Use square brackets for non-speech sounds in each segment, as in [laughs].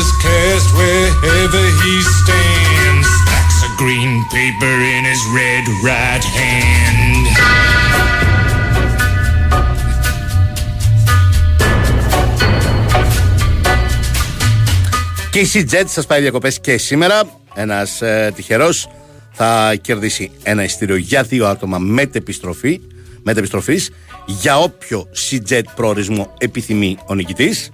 is cast wherever he stands. Stacks of green paper in his red right hand. Και η CJET σας πάει διακοπές και σήμερα. Ένας ε, τυχερός θα κερδίσει ένα ειστήριο για δύο άτομα μετεπιστροφή, μετεπιστροφής για όποιο CJET προορισμό επιθυμεί ο νικητής.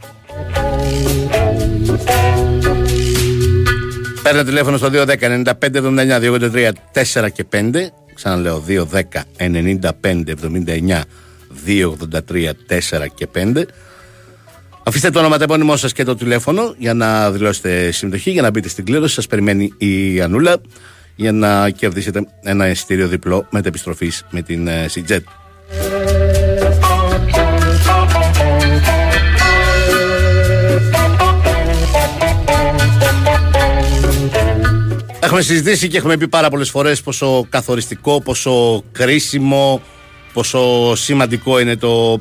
Παίρνετε τηλέφωνο στο 210 95 79 283 4 και 5. Ξαναλέω 210 95 79 283 4 και 5. Αφήστε το όνομα, το επώνυμό σας και το τηλέφωνο για να δηλώσετε συμμετοχή, για να μπείτε στην κλήρωση. Σας περιμένει η Ανούλα για να κερδίσετε ένα εισιτήριο διπλό μετεπιστροφής με την ε, Έχουμε συζητήσει και έχουμε πει πάρα πολλές φορές πόσο καθοριστικό, πόσο κρίσιμο, πόσο σημαντικό είναι το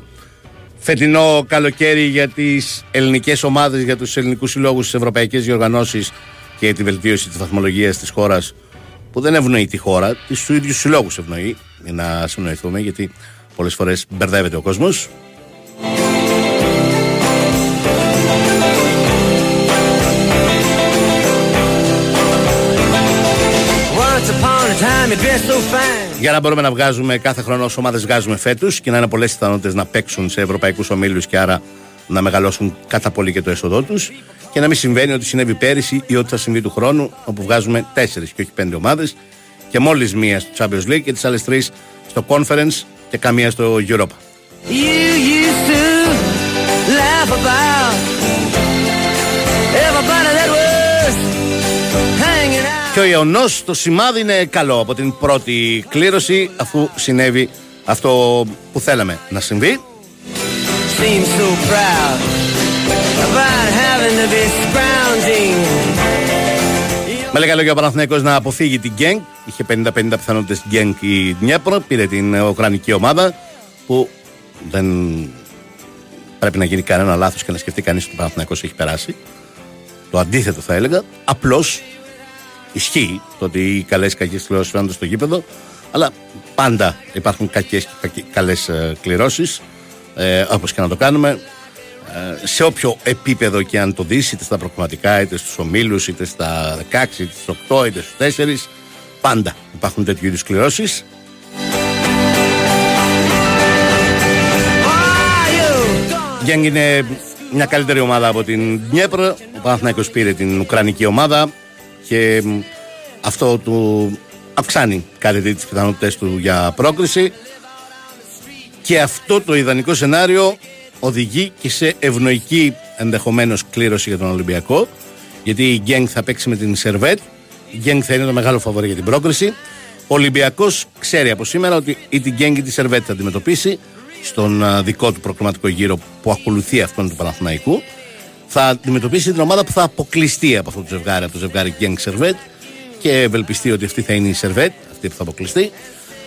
φετινό καλοκαίρι για τις ελληνικές ομάδες, για τους ελληνικούς συλλόγους, τις ευρωπαϊκές διοργανώσεις και τη βελτίωση της βαθμολογίας της χώρας που δεν ευνοεί τη χώρα, τις τους ίδιους συλλόγους ευνοεί, για να συνοηθούμε, γιατί πολλές φορές μπερδεύεται ο κόσμος. Για να μπορούμε να βγάζουμε κάθε χρόνο όσο ομάδες βγάζουμε φέτος και να είναι πολλές πιθανότητες να παίξουν σε ευρωπαϊκούς ομίλους και άρα να μεγαλώσουν κατά πολύ και το έσοδό τους και να μην συμβαίνει ότι συνέβη πέρυσι ή ότι θα συμβεί του χρόνου όπου βγάζουμε τέσσερις και όχι πέντε ομάδες και μόλις μία στο Champions League και τις άλλες τρεις στο Conference και καμία στο Europa. Και ο Ιωνός το σημάδι είναι καλό από την πρώτη κλήρωση αφού συνέβη αυτό που θέλαμε να συμβεί. Με λέγα λόγια ο Παναθηναϊκός να αποφύγει την Γκένγκ. Είχε 50-50 πιθανότητες Γκένγκ η Δνιέπρο. Πήρε την Ουκρανική ομάδα που δεν πρέπει να γίνει κανένα λάθος και να σκεφτεί κανείς ότι ο Παναθηναϊκός έχει περάσει. Το αντίθετο θα έλεγα. Απλώς Ισχύει το ότι οι καλές και κακές κληρώσεις φαίνονται στο γήπεδο, αλλά πάντα υπάρχουν κακές και καλές ε, κληρώσεις, ε, όπως και να το κάνουμε. Ε, σε όποιο επίπεδο και αν το δεις, είτε στα προκριματικά, είτε στους ομίλους, είτε στα 16, είτε στους 8, είτε στους 4, πάντα υπάρχουν τέτοιου είδους κληρώσεις. Γκέγκ είναι μια καλύτερη ομάδα από την Νιέπρο. Ο Παναθηναϊκός πήρε την Ουκρανική ομάδα και αυτό του αυξάνει κάτι τις πιθανότητες του για πρόκριση. Και αυτό το ιδανικό σενάριο οδηγεί και σε ευνοϊκή ενδεχομένως κλήρωση για τον Ολυμπιακό γιατί η Γκένγκ θα παίξει με την Σερβέτ. Η Γκένγκ θα είναι το μεγάλο φαβορή για την πρόκριση. Ο Ολυμπιακός ξέρει από σήμερα ότι ή την Γκένγκ ή τη Σερβέτ θα αντιμετωπίσει στον δικό του προκριματικό γύρο που ακολουθεί αυτόν του Παναθηναϊκού θα αντιμετωπίσει την ομάδα που θα αποκλειστεί από αυτό το ζευγάρι, από το ζευγάρι Γκένγκ Σερβέτ και ευελπιστεί ότι αυτή θα είναι η Σερβέτ, αυτή που θα αποκλειστεί.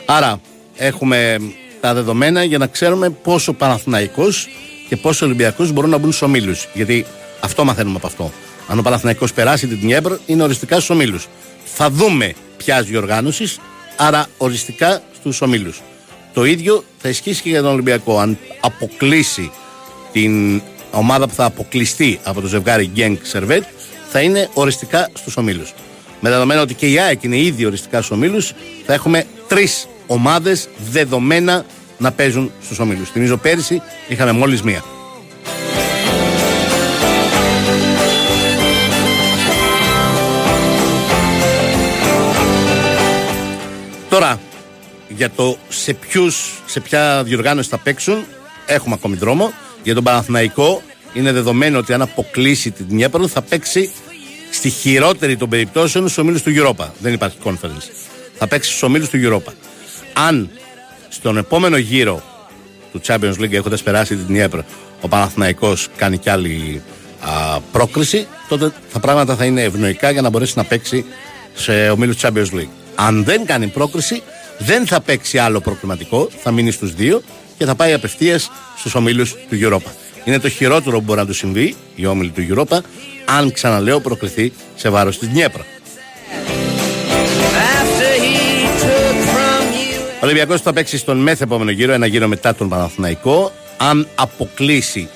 Άρα έχουμε τα δεδομένα για να ξέρουμε πόσο Παναθηναϊκός και πόσο Ολυμπιακός μπορούν να μπουν στους ομίλους. Γιατί αυτό μαθαίνουμε από αυτό. Αν ο Παναθηναϊκός περάσει την Νιέμπρ, είναι οριστικά στους ομίλους. Θα δούμε ποια διοργάνωση, άρα οριστικά στους ομίλους. Το ίδιο θα ισχύσει και για τον Ολυμπιακό. Αν αποκλείσει την ομάδα που θα αποκλειστεί από το ζευγάρι Γκένγκ Σερβέτ, θα είναι οριστικά στους ομίλους. Με δεδομένο ότι και η ΑΕΚ είναι ήδη οριστικά στους ομίλους, θα έχουμε τρεις ομάδες δεδομένα να παίζουν στους ομίλους. Θυμίζω πέρυσι είχαμε μόλις μία. Τώρα, για το σε ποιους, σε ποια διοργάνωση θα παίξουν, έχουμε ακόμη δρόμο. Για τον Παναθηναϊκό είναι δεδομένο ότι αν αποκλείσει την Νιέπρο θα παίξει στη χειρότερη των περιπτώσεων στους ομίλους του Europa. Δεν υπάρχει conference. Θα παίξει στους ομίλους του Europa. Αν στον επόμενο γύρο του Champions League έχοντας περάσει την Νιέπρο ο Παναθηναϊκός κάνει κι άλλη α, πρόκριση, τότε τα πράγματα θα είναι ευνοϊκά για να μπορέσει να παίξει σε ομίλους Champions League. Αν δεν κάνει πρόκριση, δεν θα παίξει άλλο προκριματικό, θα μείνει στους δύο και θα πάει απευθείας στους ομίλους του Europa. Είναι το χειρότερο που μπορεί να του συμβεί, η όμιλη του Europa, αν ξαναλέω προκριθεί σε βάρος της Νιέπρα. Ο Ολυμπιακός θα παίξει στον μεθ επόμενο γύρο, ένα γύρο μετά τον Παναθηναϊκό. Αν αποκλείσει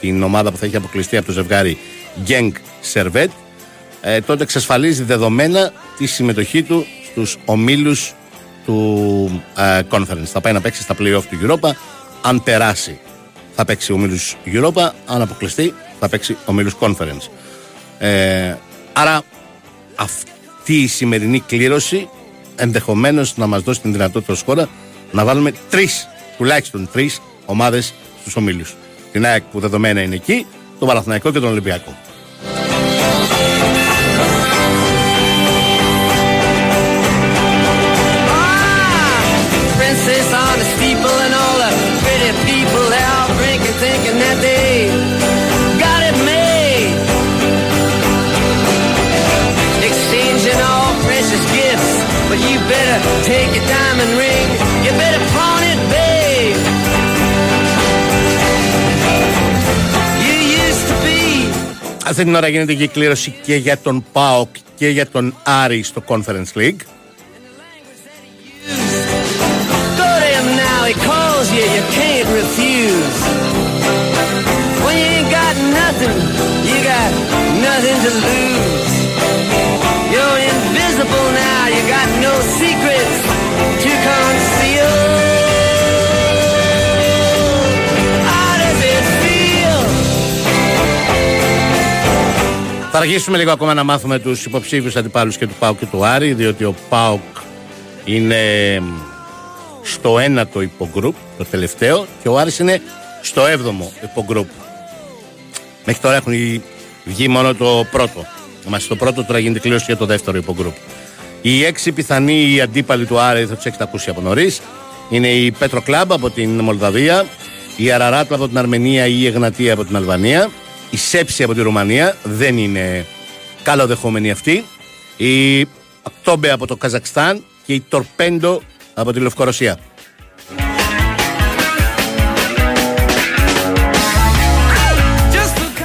την ομάδα που θα έχει αποκλειστεί από το ζευγάρι Γκένγκ Σερβέτ, ε, τότε εξασφαλίζει δεδομένα τη συμμετοχή του στους ομίλους του ε, Conference. Θα πάει να παίξει στα playoff του Europa. Αν περάσει, θα παίξει ομίλους Europa. Αν αποκλειστεί, θα παίξει ομίλους Conference. Ε, άρα, αυτή η σημερινή κλήρωση ενδεχομένως να μας δώσει την δυνατότητα ως χώρα να βάλουμε τρεις, τουλάχιστον τρεις ομάδες στους ομίλους. Την ΑΕΚ που δεδομένα είναι εκεί, τον Παναθηναϊκό και τον Ολυμπιακό. take your diamond ring. You better pawn it, babe. You used to be. Αυτή την ώρα γίνεται και η κλήρωση και για τον ΠΑΟΚ και για τον Άρη στο Conference League. Go to him Θα αργήσουμε λίγο ακόμα να μάθουμε τους υποψήφιους αντιπάλους και του ΠΑΟΚ και του Άρη, διότι ο ΠΑΟΚ είναι στο ένατο υπογκρουπ, το τελευταίο, και ο Άρης είναι στο έβδομο υπογκρουπ. Μέχρι τώρα έχουν βγει μόνο το πρώτο. Μας στο πρώτο τώρα γίνεται κλήρωση για το δεύτερο υπογκρουπ. Οι έξι πιθανοί αντίπαλοι του Άρη θα τους έχετε ακούσει από νωρίς. Είναι η Πέτρο Κλαμπ από την Μολδαβία, η Αραράτ από την Αρμενία ή η Εγνατία από την Αλβανία, η Σέψη από τη Ρουμανία, δεν είναι καλοδεχόμενη αυτή, η Ακτόμπε από το Καζακστάν και η Τορπέντο από τη Λευκορωσία.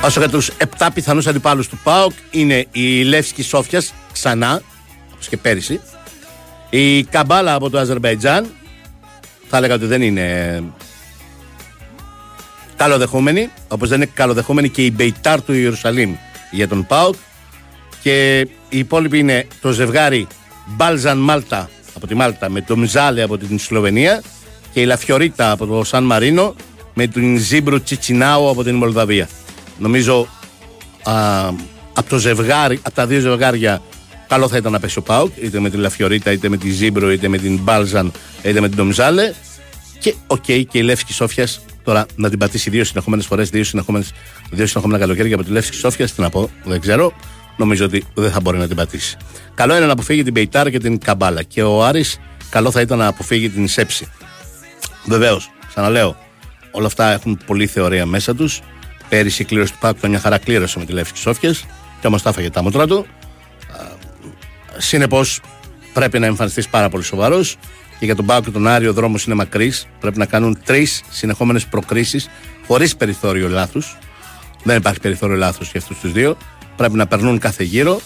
Όσο για τους 7 πιθανούς αντιπάλους του ΠΑΟΚ είναι η Λεύσκη Σόφιας ξανά, όπως και πέρυσι. Η Καμπάλα από το Αζερβαϊτζάν. Θα έλεγα ότι δεν είναι καλοδεχόμενη. Όπως δεν είναι καλοδεχόμενη και η Μπεϊτάρ του Ιερουσαλήμ για τον ΠΑΟΚ. Και οι υπόλοιποι είναι το ζευγάρι Μπάλζαν Μάλτα από τη Μάλτα με το Ντομζάλε από την Σλοβενία και η Λα Φιορίτα από το Σαν Μαρίνο με την Ζίμπρου Τσιτσινάου από την Μολδαβία. Νομίζω α, από, το ζευγάρι, από τα δύο ζευγάρια καλό θα ήταν να πέσει ο ΠΑΟΚ, είτε με τη Λα Φιορίτα, είτε με τη Ζίμπρου, είτε με την Μπάλζαν, είτε με την Ντομζάλε. Και OK, okay, και η Λέφσκι Σόφιας τώρα να την πατήσει δύο συνεχόμενες φορές, δύο, δύο συνεχόμενα καλοκαίρια από τη Λέφσκι Σόφια. Τι να πω, δεν ξέρω. Νομίζω ότι δεν θα μπορεί να την πατήσει. Καλό είναι να αποφύγει την Μπεϊτάρ και την Γκαμπάλα. Και ο Άρης καλό θα ήταν να αποφύγει την Σέψι. Βεβαίως, ξαναλέω, όλα αυτά έχουν πολλή θεωρία μέσα τους. Πέρυσι η κλήρωση του ΠΑΟΚ μια χαρά κλήρωσε με τη Λέφσκι Σόφια και όμως τα έφαγε τα μούτρα του. Συνεπώς πρέπει να εμφανιστείς πάρα πολύ σοβαρός και για τον Πάκου και τον Άρη ο δρόμος είναι μακρύς. Πρέπει να κάνουν τρεις συνεχόμενες προκρίσεις χωρίς περιθώριο λάθους. Δεν υπάρχει περιθώριο λάθο για αυτούς τους δύο. Πρέπει να περνούν κάθε γύρο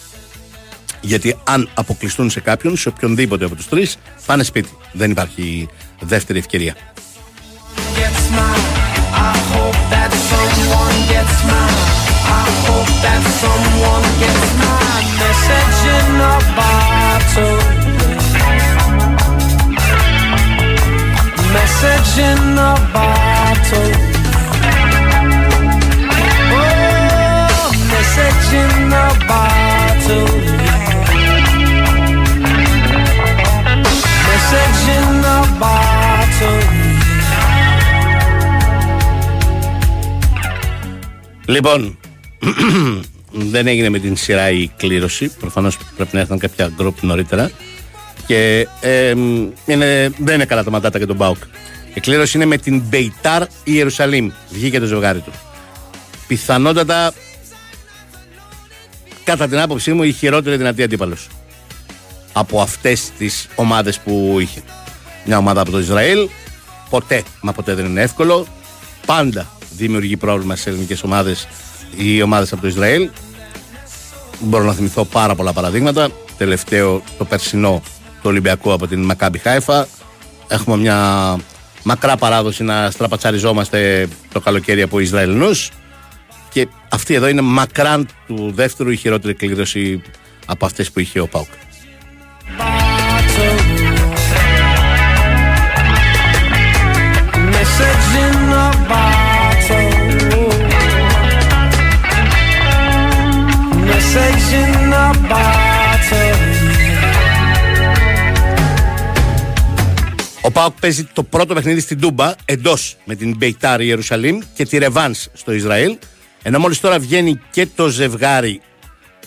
γιατί αν αποκλειστούν σε κάποιον, σε οποιονδήποτε από τους τρεις, πάνε σπίτι. Δεν υπάρχει δεύτερη ευκαιρία. gets mine. I hope that someone gets my message in a bottle. Message in a bottle. Oh, message in a bottle. Message in a bottle. Λοιπόν, [clears throat] δεν έγινε με την σειρά η κλήρωση. Προφανώς πρέπει να έρθουν κάποια γκροπ νωρίτερα. Και ε, είναι, δεν είναι καλά τα μαντάτα για τον Μπάουκ. Η κλήρωση είναι με την Μπεϊτάρ Ιερουσαλήμ. Βγήκε το ζευγάρι του. Πιθανότατα, κατά την άποψή μου, η χειρότερη δυνατή αντίπαλος από αυτές τις ομάδες που είχε. Μια ομάδα από το Ισραήλ. Ποτέ, μα ποτέ δεν είναι εύκολο. Πάντα δημιουργεί πρόβλημα στις ελληνικές ομάδες ή ομάδες από το Ισραήλ. Μπορώ να θυμηθώ πάρα πολλά παραδείγματα. Τελευταίο το περσινό το Ολυμπιακό από την Μακάμπι Χάιφα. Έχουμε μια μακρά παράδοση να στραπατσαριζόμαστε το καλοκαίρι από Ισραηλινούς και αυτή εδώ είναι μακράν του δεύτερου η χειρότερη κλήρωση από αυτές που είχε ο Πάουκ. Ο Πάοκ παίζει το πρώτο παιχνίδι στην Τούμπα εντός με την Μπεϊτάρ Ιερουσαλήμ και τη Ρεβάνς στο Ισραήλ. Ενώ μόλις τώρα βγαίνει και το ζευγάρι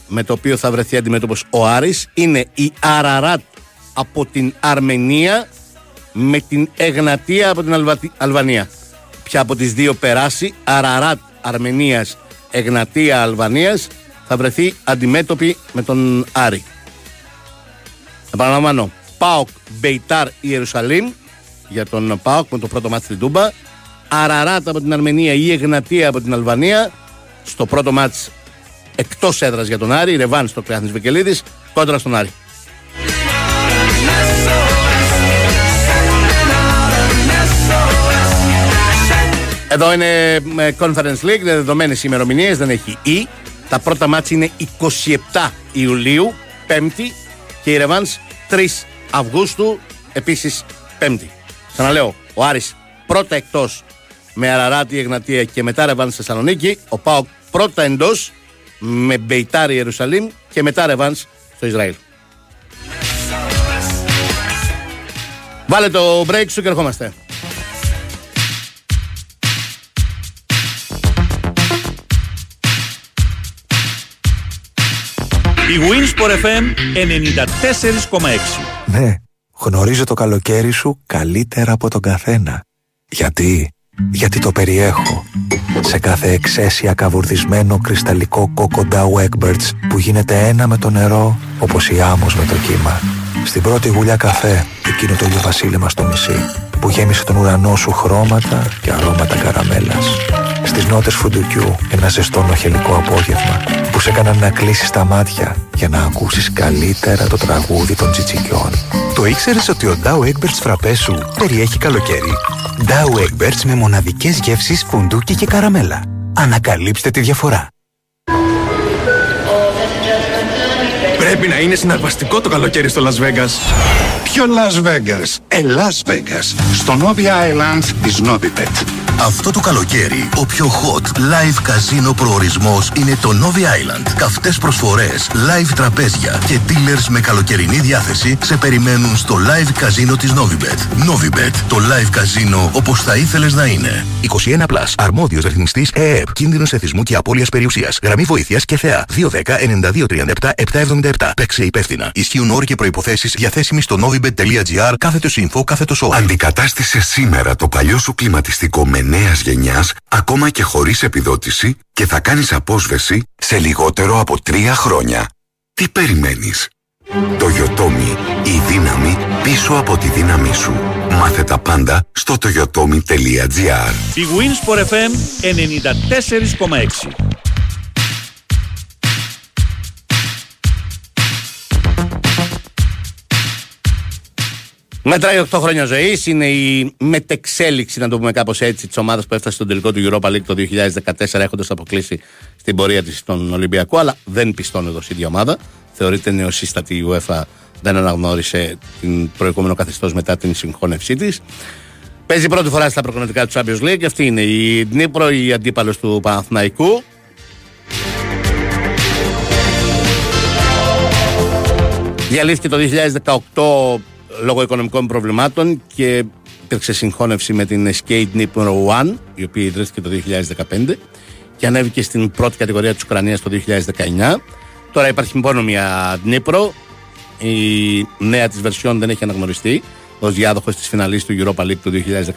με το οποίο θα βρεθεί αντιμέτωπος ο Άρης είναι η Αραράτ από την Αρμενία με την Εγνατία από την Αλβανία. Ποια από τις δύο περάσει, Αραράτ Αρμενίας, Εγνατία Αλβανίας, θα βρεθεί αντιμέτωπη με τον Άρη. Επαναλαμβάνω, Πάοκ Μπεϊτάρ Ιερουσαλήμ για τον Πάοκ με το πρώτο μάτι στην Τούμπα. Αραράτ από την Αρμενία ή Εγνατία από την Αλβανία. Στο πρώτο μάτι εκτός έδρας για τον Άρη. Ρεβάν στο Κρέαθνη Βικελίδης κόντρα στον Άρη. Εδώ είναι Conference League, είναι δεδομένες ημερομηνίες, δεν έχει ή. Τα πρώτα μάτια είναι 27 Ιουλίου, 5η και η Ρεβάν 3 Αυγούστου, επίσης Πέμπτη. Ξαναλέω, ο Άρης πρώτα εκτός με Αραράτη Εγνατία και μετά Ρεβάνς στη Θεσσαλονίκη. Ο Πάοκ πρώτα εντός με Μπεϊτάρι Ιερουσαλήμ και μετά Ρεβάνς στο Ισραήλ. Βάλε το break σου και ερχόμαστε. Η Winsport FM 94,6 Ναι, γνωρίζω το καλοκαίρι σου καλύτερα από τον καθένα. Γιατί, γιατί το περιέχω. Σε κάθε εξαίσια καβουρδισμένο κρυσταλλικό κόκο Dow Egberts που γίνεται ένα με το νερό όπως η άμμος με το κύμα. Στην πρώτη γουλιά καφέ, εκείνο το βασίλεμα στο νησί που γέμισε τον ουρανό σου χρώματα και αρώματα καραμέλας. Στις νότες φουντουκιού ένα ζεστό νοχελικό απόγευμα που σε έκαναν να κλείσεις τα μάτια για να ακούσεις καλύτερα το τραγούδι των τσιτσικιών. Το ήξερες ότι ο Dow Egberts φραπέ σου περιέχει καλοκαίρι; Dow Egberts με μοναδικές γεύσεις φουντούκι και καραμέλα. Ανακαλύψτε τη διαφορά. Πρέπει να είναι συναρπαστικό το καλοκαίρι στο Las Vegas. Ποιο Las Vegas? Ε, Las Vegas. Στο Novi Island της Novibet. Αυτό το καλοκαίρι, ο πιο hot live καζίνο προορισμός είναι το Novi Island. Καυτές προσφορές, live τραπέζια και dealers με καλοκαιρινή διάθεση σε περιμένουν στο live καζίνο της Novibet. Novibet, το live καζίνο όπως θα ήθελες να είναι. 21+, plus, αρμόδιος ρυθμιστής ΕΕΠ, κίνδυνος εθισμού και απώλειας περιουσίας, γραμμή βοήθειας και θεά, 210-9237-777. 777. Παίξε υπεύθυνα. Ισχύουν όροι και προϋποθέσεις διαθέσιμοι στο novibet.gr κάθετος info κάθετος show. Αντικατάστησε σήμερα το παλιό σου κλιματιστικό με νέας γενιάς, ακόμα και χωρίς επιδότηση και θα κάνεις απόσβεση σε λιγότερο από τρία χρόνια. Τι περιμένεις; Το Yotomi, η δύναμη πίσω από τη δύναμή σου. Μάθε τα πάντα στο toyotomi.gr Η Wins for FM 94,6 Μετράει 8 χρόνια ζωής. Είναι η μετεξέλιξη, να το πούμε κάπως έτσι, της ομάδας που έφτασε στον τελικό του Europa League το 2014, έχοντας αποκλείσει στην πορεία της στον Ολυμπιακό. Αλλά δεν πιστώνει εδώ η ίδια ομάδα. Θεωρείται νεοσύστατη η UEFA. Δεν αναγνώρισε την προηγούμενο καθεστώς μετά την συγχώνευσή της. Παίζει πρώτη φορά στα προκριτικά του Champions League. Αυτή είναι η Νύπρο, η αντίπαλος του Παναθηναϊκού. Διαλύθηκε το 2018 λόγω οικονομικών προβλημάτων και υπήρξε συγχώνευση με την Skate Nippon One, η οποία ιδρύθηκε το 2015 και ανέβηκε στην πρώτη κατηγορία της Ουκρανίας το 2019. Τώρα υπάρχει μόνο μια Dnipro, η νέα της βερσιόν δεν έχει αναγνωριστεί ως διάδοχος της φιναλής του Europa League το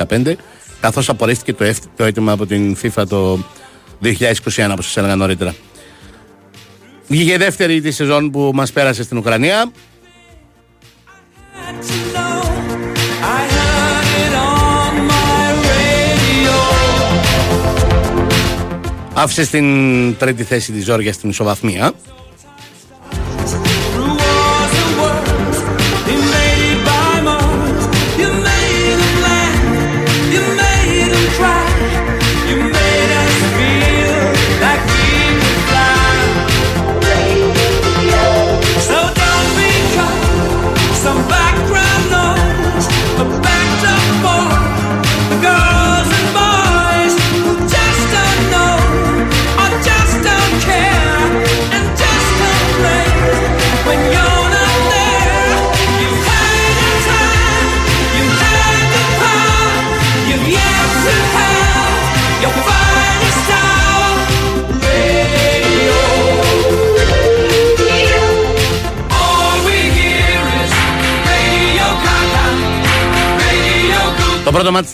2015 καθώς απορρίφθηκε το, το έτοιμο από την FIFA το 2021 όπως σας έλεγα νωρίτερα. Βγήκε η δεύτερη της σεζόν που μας πέρασε στην Ουκρανία Άφησες στην τρίτη θέση της Ζόρια στην ισοβαθμία.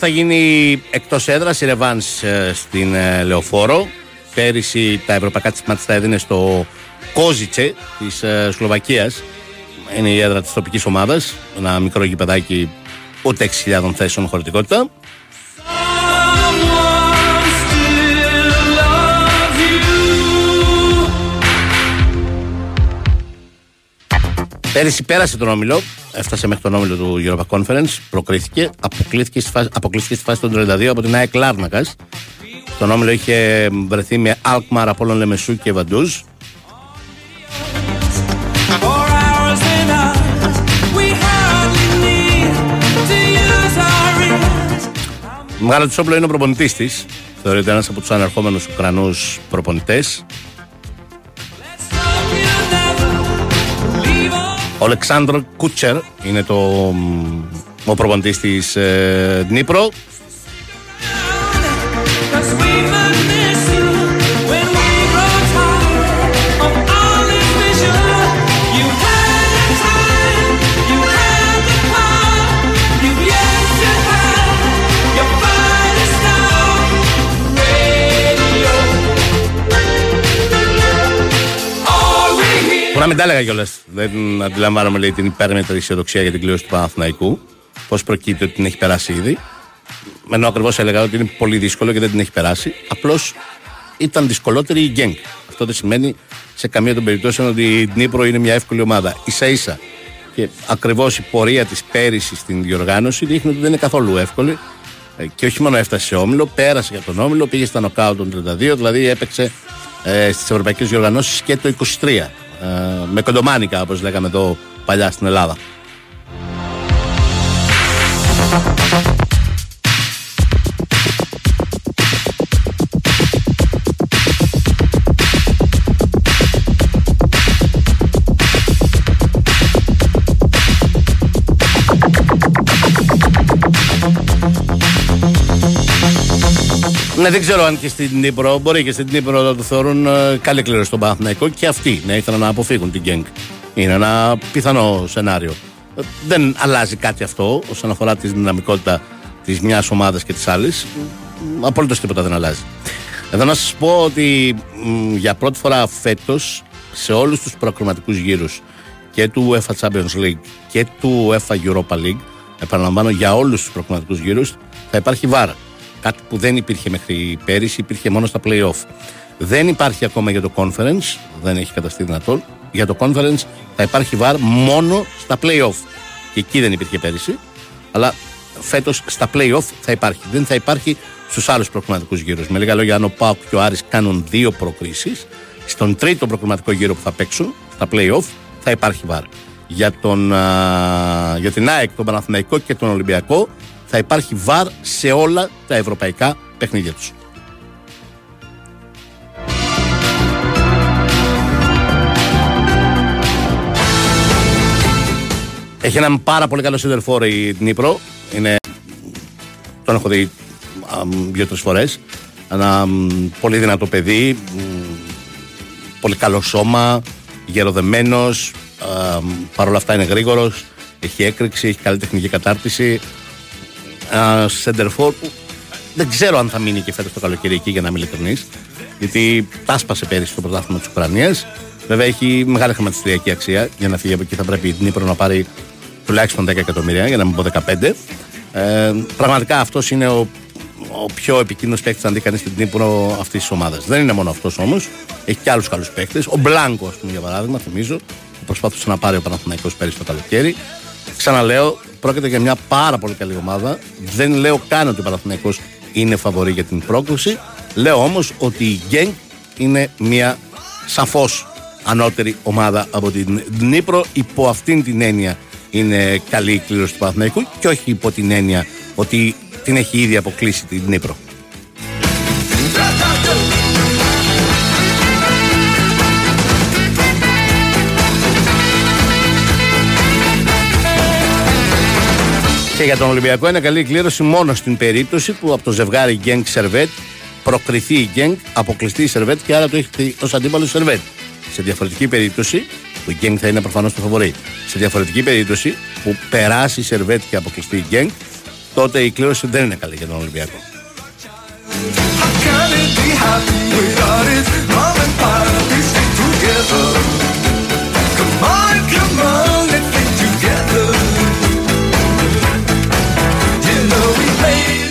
Γίνει εκτός έδρας, η Ρεβάν στην ε, Λεωφόρο. Πέρυσι τα ευρωπαϊκά της μάτια τα έδινε στο Κόζιτσε της ε, Σλοβακίας. Είναι η έδρα της τοπικής ομάδας. Ένα μικρό γηπεδάκι ούτε 6.000 θέσεων χωρητικότητα. Πέρυσι πέρασε τον όμιλο, έφτασε μέχρι τον όμιλο του Europa Conference, προκρίθηκε, αποκλείθηκε στη φάση, αποκλείθηκε στη φάση των 32 από την ΑΕΚ Λάρνακας. Τον όμιλο είχε βρεθεί με Αλκμαρ, Απόλλων Λεμεσού και Βαντούζ. Μεγάλο του όπλο είναι ο προπονητής της. Θεωρείται ένας από τους ανερχόμενους Ουκρανούς προπονητές. Ο Αλεξάνδρο Κούτσερ είναι το, ο προπονητής της ε, Δνήπρο. Να μην τα έλεγα κιόλας. Δεν αντιλαμβάνομαι λέει, την υπέρμετρη αισιοδοξία για την κλήρωση του Παναθηναϊκού. Πώς προκύπτει ότι την έχει περάσει ήδη. Ενώ ακριβώς έλεγα ότι είναι πολύ δύσκολο και δεν την έχει περάσει. Απλώς ήταν δυσκολότερη η Γκένγκ. Αυτό δεν σημαίνει σε καμία των περιπτώσεων ότι η Νύπρο είναι μια εύκολη ομάδα. σα ίσα. Και ακριβώς η πορεία της πέρυσι στην διοργάνωση δείχνει ότι δεν είναι καθόλου εύκολη. Ε, και όχι μόνο έφτασε σε όμιλο, πέρασε για τον όμιλο, πήγε στα νοκάου των 32, δηλαδή έπαιξε ε, στις ευρωπαϊκές διοργανώσεις και το 23. Ε, με κοντομάνικα όπως λέγαμε εδώ παλιά στην Ελλάδα. Ναι, δεν ξέρω αν και στην Νύπρο, μπορεί και στην Νύπρο να το θεωρούν ε, καλή κλήρωση στον Παναθηναϊκό και αυτοί να ήθελαν να αποφύγουν την Γκένγκ. Είναι ένα πιθανό σενάριο. Ε, δεν αλλάζει κάτι αυτό όσον αφορά τη δυναμικότητα της μιας ομάδας και της άλλης. Απολύτως τίποτα δεν αλλάζει. Εδώ να σας πω ότι για πρώτη φορά φέτος σε όλους τους προκριματικούς γύρους και του UEFA Champions League και του UEFA Europa League, επαναλαμβάνω για όλους τους προκριματικούς γύρους, θα υπάρχει βάρα. Κάτι που δεν υπήρχε μέχρι πέρυσι, υπήρχε μόνο στα playoff. Δεν υπάρχει ακόμα για το conference, δεν έχει καταστεί δυνατόν. Για το conference θα υπάρχει βαρ μόνο στα playoff. Και εκεί δεν υπήρχε πέρυσι. Αλλά φέτος στα playoff θα υπάρχει. Δεν θα υπάρχει στους άλλους προκριματικούς γύρους. Με λίγα λόγια, αν ο Πάουκ και ο Άρης κάνουν δύο προκρίσεις, στον τρίτο προκριματικό γύρο που θα παίξουν, στα playoff, θα υπάρχει βαρ. Για, τον, για την ΑΕΚ, τον Παναθηναϊκό και τον Ολυμπιακό θα υπάρχει βαρ σε όλα τα ευρωπαϊκά παιχνίδια τους. Έχει έναν πάρα πολύ καλό σύνδερ η Νύπρο. Είναι... Τον έχω δει δύο-τρεις φορές. Ένα πολύ δυνατό παιδί. Πολύ καλό σώμα. Γεροδεμένος. Παρ' όλα αυτά είναι γρήγορος. Έχει έκρηξη, έχει καλή τεχνική κατάρτιση σεντερφόρ που δεν ξέρω αν θα μείνει και φέτος το καλοκαίρι εκεί για να είμαι ειλικρινής. Γιατί τάσπασε πέρυσι το πρωτάθλημα της Ουκρανίας. Βέβαια έχει μεγάλη χρηματιστηριακή αξία. Για να φύγει από εκεί θα πρέπει η Νύπρο να πάρει τουλάχιστον 10 εκατομμύρια, για να μην πω 15. Ε, πραγματικά αυτός είναι ο, ο πιο επικίνδυνος παίκτης αν δει κανείς την Νύπρο αυτής της ομάδας. Δεν είναι μόνο αυτός όμως, έχει και άλλους καλούς παίκτες. Ο Μπλάνκο, ας πούμε, για παράδειγμα, θυμίζω, που προσπάθησε να πάρει ο Παναθηναϊκός πέρυσι το καλοκαίρι. Ξαναλέω, πρόκειται για μια πάρα πολύ καλή ομάδα. Δεν λέω καν ότι ο Παναθηναϊκός είναι φαβορή για την πρόκληση. Λέω όμως ότι η Γκένγκ είναι μια σαφώς ανώτερη ομάδα από την Νύπρο. Υπό αυτήν την έννοια είναι καλή η κλήρωση του Παναθηναϊκού και όχι υπό την έννοια ότι την έχει ήδη αποκλείσει την Νύπρο. Και για τον Ολυμπιακό είναι καλή κλήρωση μόνο στην περίπτωση που από το ζευγάρι Γκένγκ Σερβέτ προκριθεί η Γκένγκ, αποκλειστεί η Σερβέτ και άρα το έχει ως αντίπαλο η Σερβέτ. Σε διαφορετική περίπτωση, που η Γκένγκ θα είναι προφανώς το φαβορή, σε διαφορετική περίπτωση που περάσει η Σερβέτ και αποκλειστεί η Γκένγκ, τότε η κλήρωση δεν είναι καλή για τον Ολυμπιακό.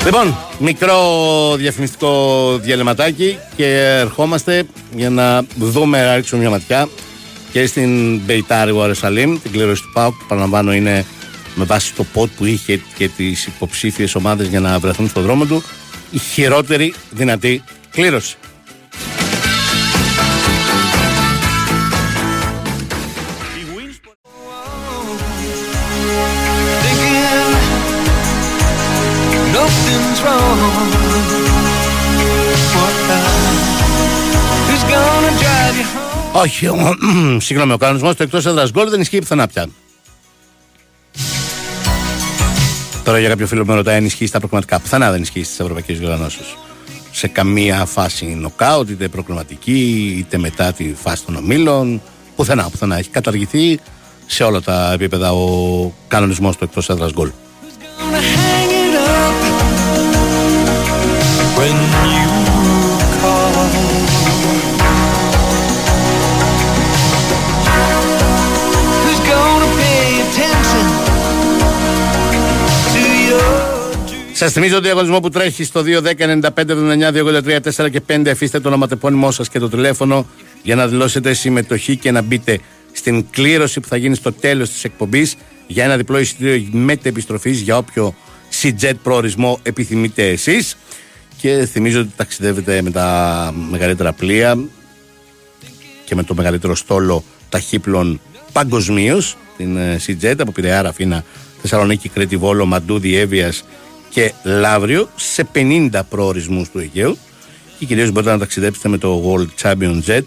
Λοιπόν, μικρό διαφημιστικό διαλυματάκι και ερχόμαστε για να δούμε, να ρίξουμε μια ματιά και στην Μπεϊτάρη Αρεσαλήμ, την κλήρωση του ΠΑΟΚ που παραλαμβάνω είναι με βάση το πότ που είχε και τις υποψήφιες ομάδες για να βρεθούν στον δρόμο του η χειρότερη δυνατή κλήρωση. Όχι, συγγνώμη, ο κανονισμός του εκτός έδρας γκολ δεν ισχύει πουθενά πια. Τώρα για κάποιο φίλο με ρωτάει αν ισχύει στα προκριματικά. Πουθενά δεν ισχύει στις ευρωπαϊκές διοργανώσει. Σε καμία φάση νοκάουτ, είτε προκριματική, είτε μετά τη φάση των ομίλων. Πουθενά, πουθενά. Έχει καταργηθεί σε όλα τα επίπεδα ο κανονισμός του εκτός έδρας γκολ. Σας θυμίζω το διαγωνισμό που τρέχει στο 2-10-95-79-283-4 και 5. Αφήστε το ονοματεπώνυμό σας και το τηλέφωνο για να δηλώσετε συμμετοχή και να μπείτε στην κλήρωση που θα γίνει στο τέλος της εκπομπής για ένα διπλό εισιτήριο μετεπιστροφή για όποιο CJET προορισμό επιθυμείτε εσείς. Και θυμίζω ότι ταξιδεύετε με τα μεγαλύτερα πλοία και με το μεγαλύτερο στόλο ταχύπλων παγκοσμίως, την CJET από Πειραιά, Ραφίνα, Θεσσαλονίκη, Κρήτη, Βόλο, Μαντούδη, Εύβοιας και Λαύριο σε 50 προορισμούς του Αιγαίου και κυρίως μπορείτε να ταξιδέψετε με το World Champion Jet,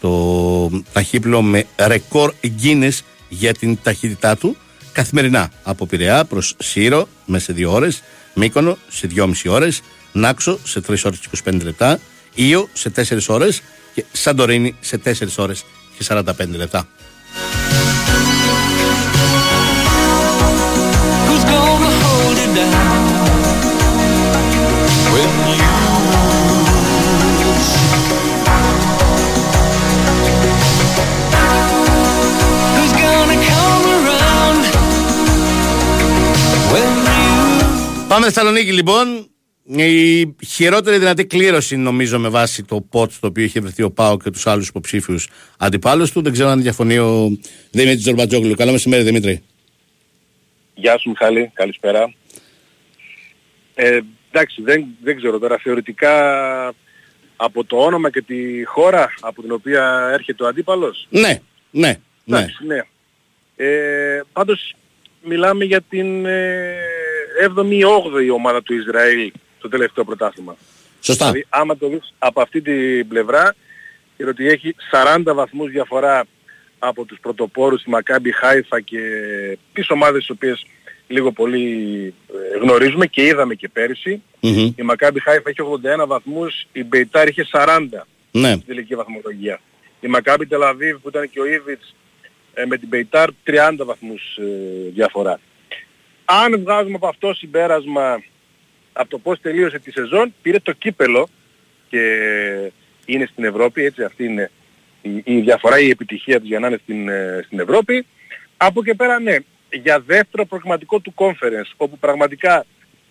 το ταχύπλο με ρεκόρ Guinness για την ταχύτητά του καθημερινά από Πειραιά προς Σύρο μέσα σε 2 ώρες, Μύκονο σε 2,5 ώρες, Νάξο σε 3 ώρες και 25 λεπτά, Ήο σε 4 ώρες και Σαντορίνη σε 4 ώρες και 45 λεπτά. Πάμε Θεσσαλονίκη λοιπόν. Η χειρότερη δυνατή κλήρωση νομίζω με βάση το πότ στο οποίο είχε βρεθεί ο Πάο και τους άλλους υποψήφιους αντιπάλους του. Δεν ξέρω αν διαφωνεί ο Δημήτρης Τζορμπατζόγλου. Καλό μεσημέρι Δημήτρη. Γεια σου Μιχάλη, καλησπέρα. Ε, εντάξει, δεν, δεν ξέρω τώρα θεωρητικά από το όνομα και τη χώρα από την οποία έρχεται ο αντίπαλος; Ναι, ναι, ναι. Εντάξει, ναι. Ε, πάντως μιλάμε για την ε, 7η ή 8η ομάδα του Ισραήλ το τελευταίο πρωτάθλημα. Σωστά. Δηλαδή άμα το δεις από αυτή την πλευρά είναι ότι έχει 40 βαθμούς διαφορά από τους πρωτοπόρους τη Μακάμπι Χάιφα και τις ομάδες τις οποίες λίγο πολύ ε, γνωρίζουμε και είδαμε και περυσι Η Μακάμπι Χάιφα έχει 81 βαθμούς, η Μπεϊτάρ είχε 40 ναι. στην τελική βαθμολογία. Η Μακάμπι Τελαβίβ που ήταν και ο Ήβιτς ε, με την Μπεϊτάρ 30 βαθμούς ε, διαφορά. Αν βγάζουμε από αυτό συμπέρασμα από το πώς τελείωσε τη σεζόν, πήρε το κύπελο και είναι στην Ευρώπη, έτσι αυτή είναι η, η διαφορά, η επιτυχία του για να είναι στην, ε, στην Ευρώπη. Από και πέρα ναι, για δεύτερο προγραμματικό του conference, όπου πραγματικά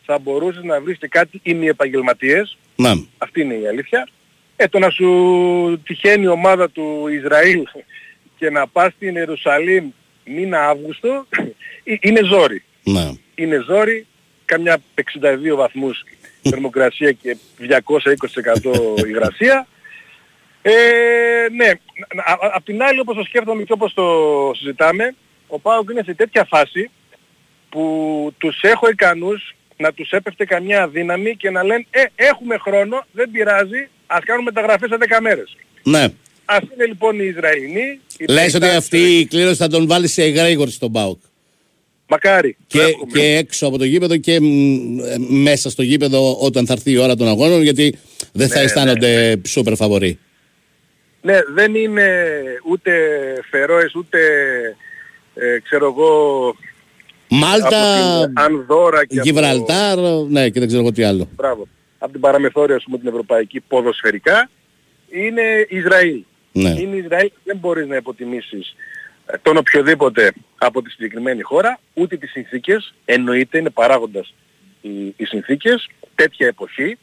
θα μπορούσες να βρεις και κάτι ημιεπαγγελματίες. Ναι. Αυτή είναι η αλήθεια. Ε, το να σου τυχαίνει η ομάδα του Ισραήλ [laughs] και να πας στην Ιερουσαλήμ μήνα Αύγουστο [clears throat] ε, είναι ζόρι. Ναι. Είναι ζόρι, καμιά 62 βαθμούς θερμοκρασία και 220% [laughs] υγρασία. Ε, ναι, απ' την άλλη όπως το σκέφτομαι και όπως το συζητάμε, ο Πάοκ είναι σε τέτοια φάση που τους έχω ικανούς να τους έπεφτε καμιά δύναμη και να λένε «Ε, έχουμε χρόνο, δεν πειράζει, ας κάνουμε μεταγραφές σε 10 μέρες». Ναι. Ας είναι λοιπόν οι Ισραηλοί. οι Λες ότι Παϊτάρες, αυτή η κλήρωση θα τον βάλει σε εγρήγορη στον ΠΑΟΚ. Μακάρι. Και, και έξω από το γήπεδο και μ, ε, μέσα στο γήπεδο όταν θα έρθει η ώρα των αγώνων γιατί δεν θα Ναι, αισθάνονται σούπερ φαβοροί. Ναι, δεν είναι ούτε Φερόες, ούτε ε, ξέρω εγώ Μάλτα, από την Ανδόρα και από, Γιβραλτάρ, ναι και δεν ξέρω εγώ τι άλλο. μπράβο, από την παραμεθόρια ας πούμε την ευρωπαϊκή ποδοσφαιρικά είναι Ισραήλ. Ναι. Είναι Ισραήλ, δεν μπορείς να υποτιμήσεις ε, τον οποιοδήποτε από τη συγκεκριμένη χώρα, ούτε τις συνθήκες, εννοείται, είναι παράγοντας οι, οι συνθήκες, τέτοια εποχή,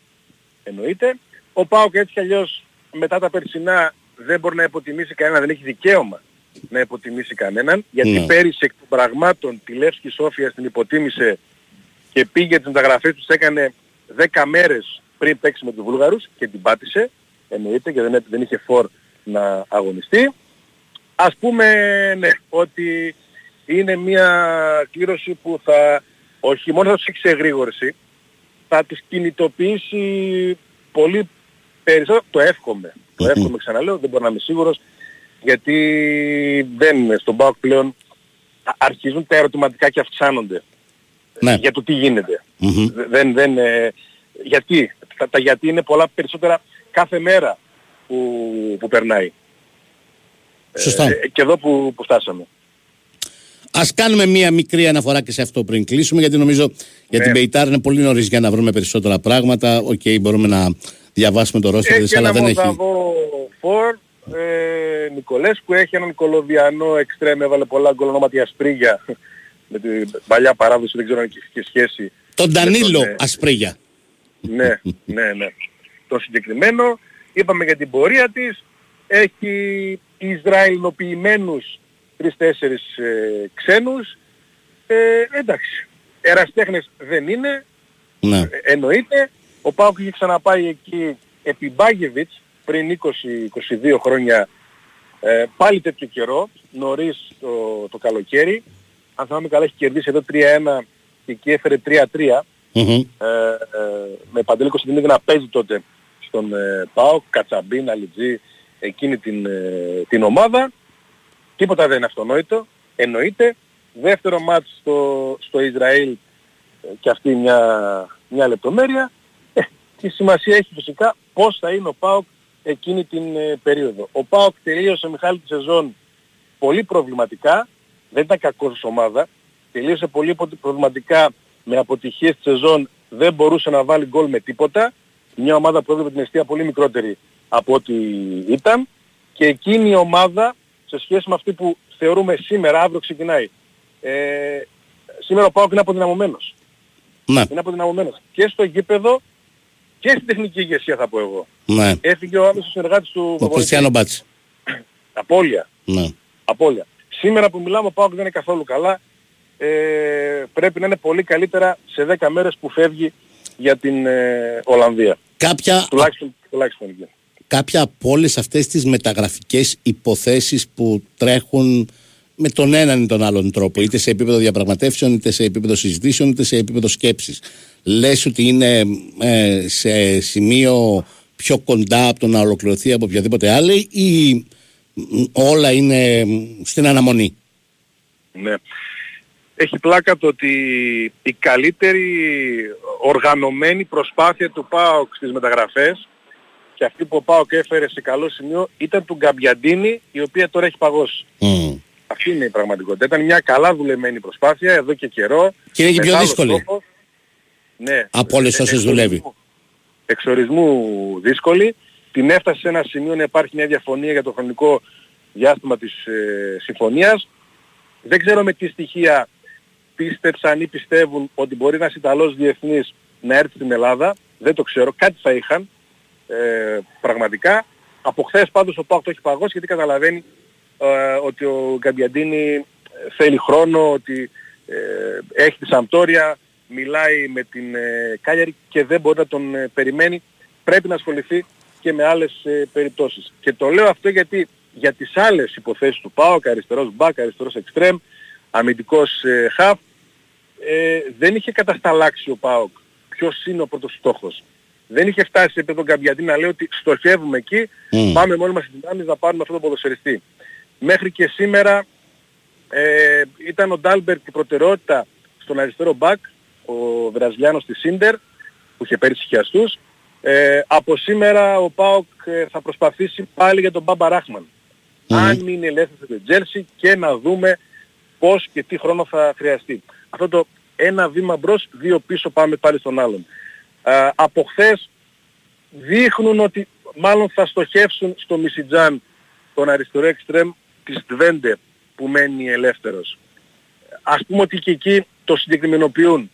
εννοείται. Ο Πάοκ έτσι κι αλλιώς μετά τα περσινά δεν μπορεί να υποτιμήσει κανένα, δεν έχει δικαίωμα να υποτιμήσει κανέναν, γιατί Ναι. πέρυσι εκ των πραγμάτων τη Λεύσκη Σόφια την υποτίμησε και πήγε τις μεταγραφές τους έκανε 10 μέρες πριν παίξει με τους Βούλγαρους και την πάτησε, εννοείται και δεν, δεν είχε φόρ να αγωνιστεί. Ας πούμε ναι, ότι είναι μια κλήρωση που θα όχι μόνο θα τους έχει σε εγρήγορση, θα τους κινητοποιήσει πολύ περισσότερο. Το εύχομαι. Το εύχομαι ξαναλέω, δεν μπορώ να είμαι σίγουρος, γιατί δεν στον ΠΑΟΚ πλέον α- αρχίζουν τα ερωτηματικά και αυξάνονται Ναι. για το τι γίνεται. Μμμ. Δε- Δεν, δεν, ε, γιατί; Τα, τα γιατί είναι πολλά περισσότερα κάθε μέρα που, που περνάει. Σωστά. Ε, και εδώ που, που φτάσαμε. Α κάνουμε μία μικρή αναφορά και σε αυτό πριν κλείσουμε, γιατί νομίζω για Ναι. την Μπεϊτάρ είναι πολύ νωρίς για να βρούμε περισσότερα πράγματα. Οκ, μπορούμε να διαβάσουμε το ρόστερ της, Έχει αλλά ένα δεν έχει. Μολδαβό φορ, ε, Νικολέσκου, έχει έναν Κολοβιανό εξτρέμ, έβαλε πολλά γκολ ονόματι Ασπρίγια. [laughs] Με την παλιά παράδοση δεν ξέρω αν έχει και σχέση. Τον Ντανίλο τον, ε, Ασπρίγια. Ναι, ναι, ναι. Το συγκεκριμένο, είπαμε για την πορεία της, έχει Ισραηλινοποιημένους τρεις-τέσσερις ε, ξένους. Ε, εντάξει, εραστέχνες δεν είναι, Ναι. ε, εννοείται. Ο Πάουκ είχε ξαναπάει εκεί επί Μπάγεβιτς πριν 20-22 χρόνια ε, πάλι τέτοιο καιρό, νωρίς το, το καλοκαίρι. Αν θυμάμαι καλά έχει κερδίσει εδώ 3-1 και εκεί έφερε 3-3 Μμμ. ε, ε, με Παντελή Κωνσταντινίδη να παίζει τότε στον ε, ΠΑΟΚ, Κατσαμπίν, Αλιτζή, εκείνη την, ε, την ομάδα. Τίποτα δεν είναι αυτονόητο, εννοείται. Δεύτερο μάτς στο, στο Ισραήλ ε, και αυτή μια, μια λεπτομέρεια. Ε, τη σημασία έχει φυσικά πώς θα είναι ο ΠΑΟΚ εκείνη την ε, περίοδο. Ο ΠΑΟΚ τελείωσε Μιχάλη τη σεζόν πολύ προβληματικά, δεν ήταν κακός ως ομάδα, τελείωσε πολύ πο- προβληματικά με αποτυχίες τη σεζόν, δεν μπορούσε να βάλει γκολ με τίποτα, μια ομάδα που έβλεπε την αιστεία πολύ μικρότερη από ό,τι ήταν και εκείνη η ομάδα σε σχέση με αυτή που θεωρούμε σήμερα, αύριο ξεκινάει. Ε, σήμερα ο ΠΑΟΚ είναι αποδυναμωμένος. Ναι, Είναι αποδυναμωμένος και στο γήπεδο και στην τεχνική ηγεσία θα πω εγώ. ναι. Έφυγε ο άμεσος συνεργάτης του Ο προπονητή. Κριστιανό Μπάτση. Απόλυα. Ναι. Απόλυα. Σήμερα που μιλάμε ο ΠΑΟΚ δεν είναι καθόλου καλά. Ε, πρέπει να είναι πολύ καλύτερα σε 10 μέρες που φεύγει για την ε, Ολλανδία. Κάποια, Τουλάχιστον, τουλάχιστον εκεί. Κάποια από όλες αυτές τις μεταγραφικές υποθέσεις που τρέχουν με τον έναν ή τον άλλον τρόπο, είτε σε επίπεδο διαπραγματεύσεων, είτε σε επίπεδο συζητήσεων, είτε σε επίπεδο σκέψης. Λες ότι είναι ε, σε σημείο πιο κοντά από το να ολοκληρωθεί από οποιαδήποτε άλλη ή μ, όλα είναι μ, στην αναμονή; Ναι. Έχει πλάκα το ότι η καλύτερη οργανωμένη προσπάθεια του ΠΑΟΚ στις μεταγραφές και αυτή που ο ΠΑΟΚ έφερε σε καλό σημείο ήταν του Γκαμπιαντίνη η οποία τώρα έχει παγώσει. Μμ. Αυτή είναι η πραγματικότητα. Ήταν μια καλά δουλεμένη προσπάθεια εδώ και καιρό. Και είναι και πιο Μεγάλος δύσκολη. στόχος. Ναι. Από όλες Ε, όσες εξορισμού- δουλεύει. Εξορισμού δύσκολη. Την έφτασε σε ένα σημείο να υπάρχει μια διαφωνία για το χρονικό διάστημα της ε, συμφωνίας. Δεν ξέρω με τι στοιχεία πίστεψαν ή πιστεύουν ότι μπορεί ένας Ιταλός διεθνής να έρθει στην Ελλάδα. Δεν το ξέρω. Κάτι θα είχαν ε, πραγματικά. Από χθες πάντως ο Πάοκ το έχει παγώσει γιατί καταλαβαίνει ε, ότι ο Γκαμπιαντίνη θέλει χρόνο, ότι ε, έχει τη Σαμπτόρια, μιλάει με την ε, Κάλιαρη και δεν μπορεί να τον ε, περιμένει. Πρέπει να ασχοληθεί και με άλλες ε, περιπτώσεις. Και το λέω αυτό γιατί για τις άλλες υποθέσεις του ΠΑΟΚ, αριστερός μπακ, αριστερός εξτρέμ, αμυντικός ε, χαφ, ε, δεν είχε κατασταλάξει ο ΠΑΟΚ ποιος είναι ο πρώτος στόχος. Δεν είχε φτάσει σε επίπεδο Γκαμπιαντίνι να λέει ότι στοχεύουμε εκεί, πάμε μόνοι μας στις δυνάμεις να πάρουμε αυτό το ποδοσφαιριστή. Μέχρι και σήμερα ε, ήταν ο Ντάλμπερτ η προτεραιότητα στον αριστερό μπακ, ο Βραζιλιάνος της Ίντερ, που είχε πέρυσι χιαστούς. Ε, από σήμερα ο Πάοκ ε, θα προσπαθήσει πάλι για τον Μπάμπα Ράχμαν. Αν μείνει ελεύθερος από την Τσέλσι και να δούμε πώς και τι χρόνο θα χρειαστεί. Αυτό το ένα βήμα μπρος, δύο πίσω πάμε πάλι στον άλλον. Ε, από χθες δείχνουν ότι μάλλον θα στοχεύσουν στο Μισιτζάν τον αριστερό εξτρέμ της Τβέντε που μένει ελεύθερος. Ας πούμε ότι και εκεί το συγκεκριμενοποιούν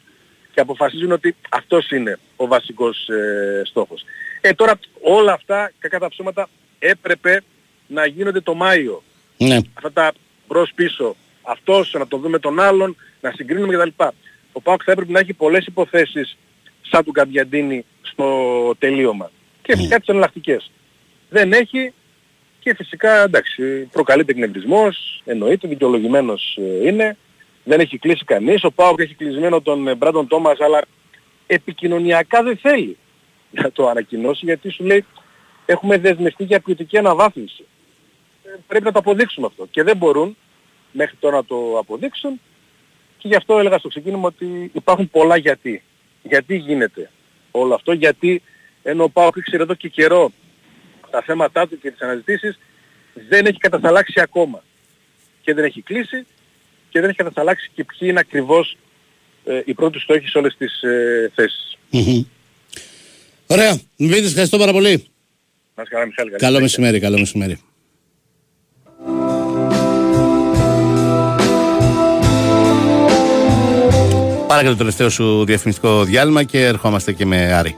και αποφασίζουν ότι αυτός είναι ο βασικός ε, στόχος. Ε, τώρα όλα αυτά, κακά τα ψώματα, έπρεπε να γίνονται το Μάιο. Ναι. Αυτά τα μπρος πίσω, αυτός να το δούμε τον άλλον, να συγκρίνουμε κτλ. Ο Πάοκ θα έπρεπε να έχει πολλές υποθέσεις σαν του Καμπιαντίνη στο τελείωμα. Και φυσικά τις εναλλακτικές. Δεν έχει και φυσικά εντάξει προκαλείται εκνευρισμός, εννοείται, δικαιολογημένος ε, είναι. Δεν έχει κλείσει κανείς. Ο Πάοκ έχει κλεισμένο τον Μπράντον Τόμας αλλά επικοινωνιακά δεν θέλει να το ανακοινώσει γιατί σου λέει έχουμε δεσμευτεί για ποιοτική αναβάθμιση. Ε, πρέπει να το αποδείξουμε αυτό και δεν μπορούν μέχρι τώρα να το αποδείξουν και γι' αυτό έλεγα στο ξεκίνημα ότι υπάρχουν πολλά γιατί. Γιατί γίνεται όλο αυτό, γιατί ενώ ο Πάοκ ήξερε εδώ και καιρό τα θέματά του και τις αναζητήσεις δεν έχει κατασταλάξει ακόμα. Και δεν έχει κλείσει και δεν έχει κατασταλάξει και ποιοι είναι ακριβώς ε, οι πρώτοι στόχοι σε όλες τις ε, θέσεις. Ωραία. Μβίτης, ευχαριστώ πάρα πολύ. Να καλά, Μιχάλη. καλή Καλό συνέχεια. μεσημέρι, καλό μεσημέρι. Πάρα και το τελευταίο σου διαφημιστικό διάλειμμα και ερχόμαστε και με Άρη.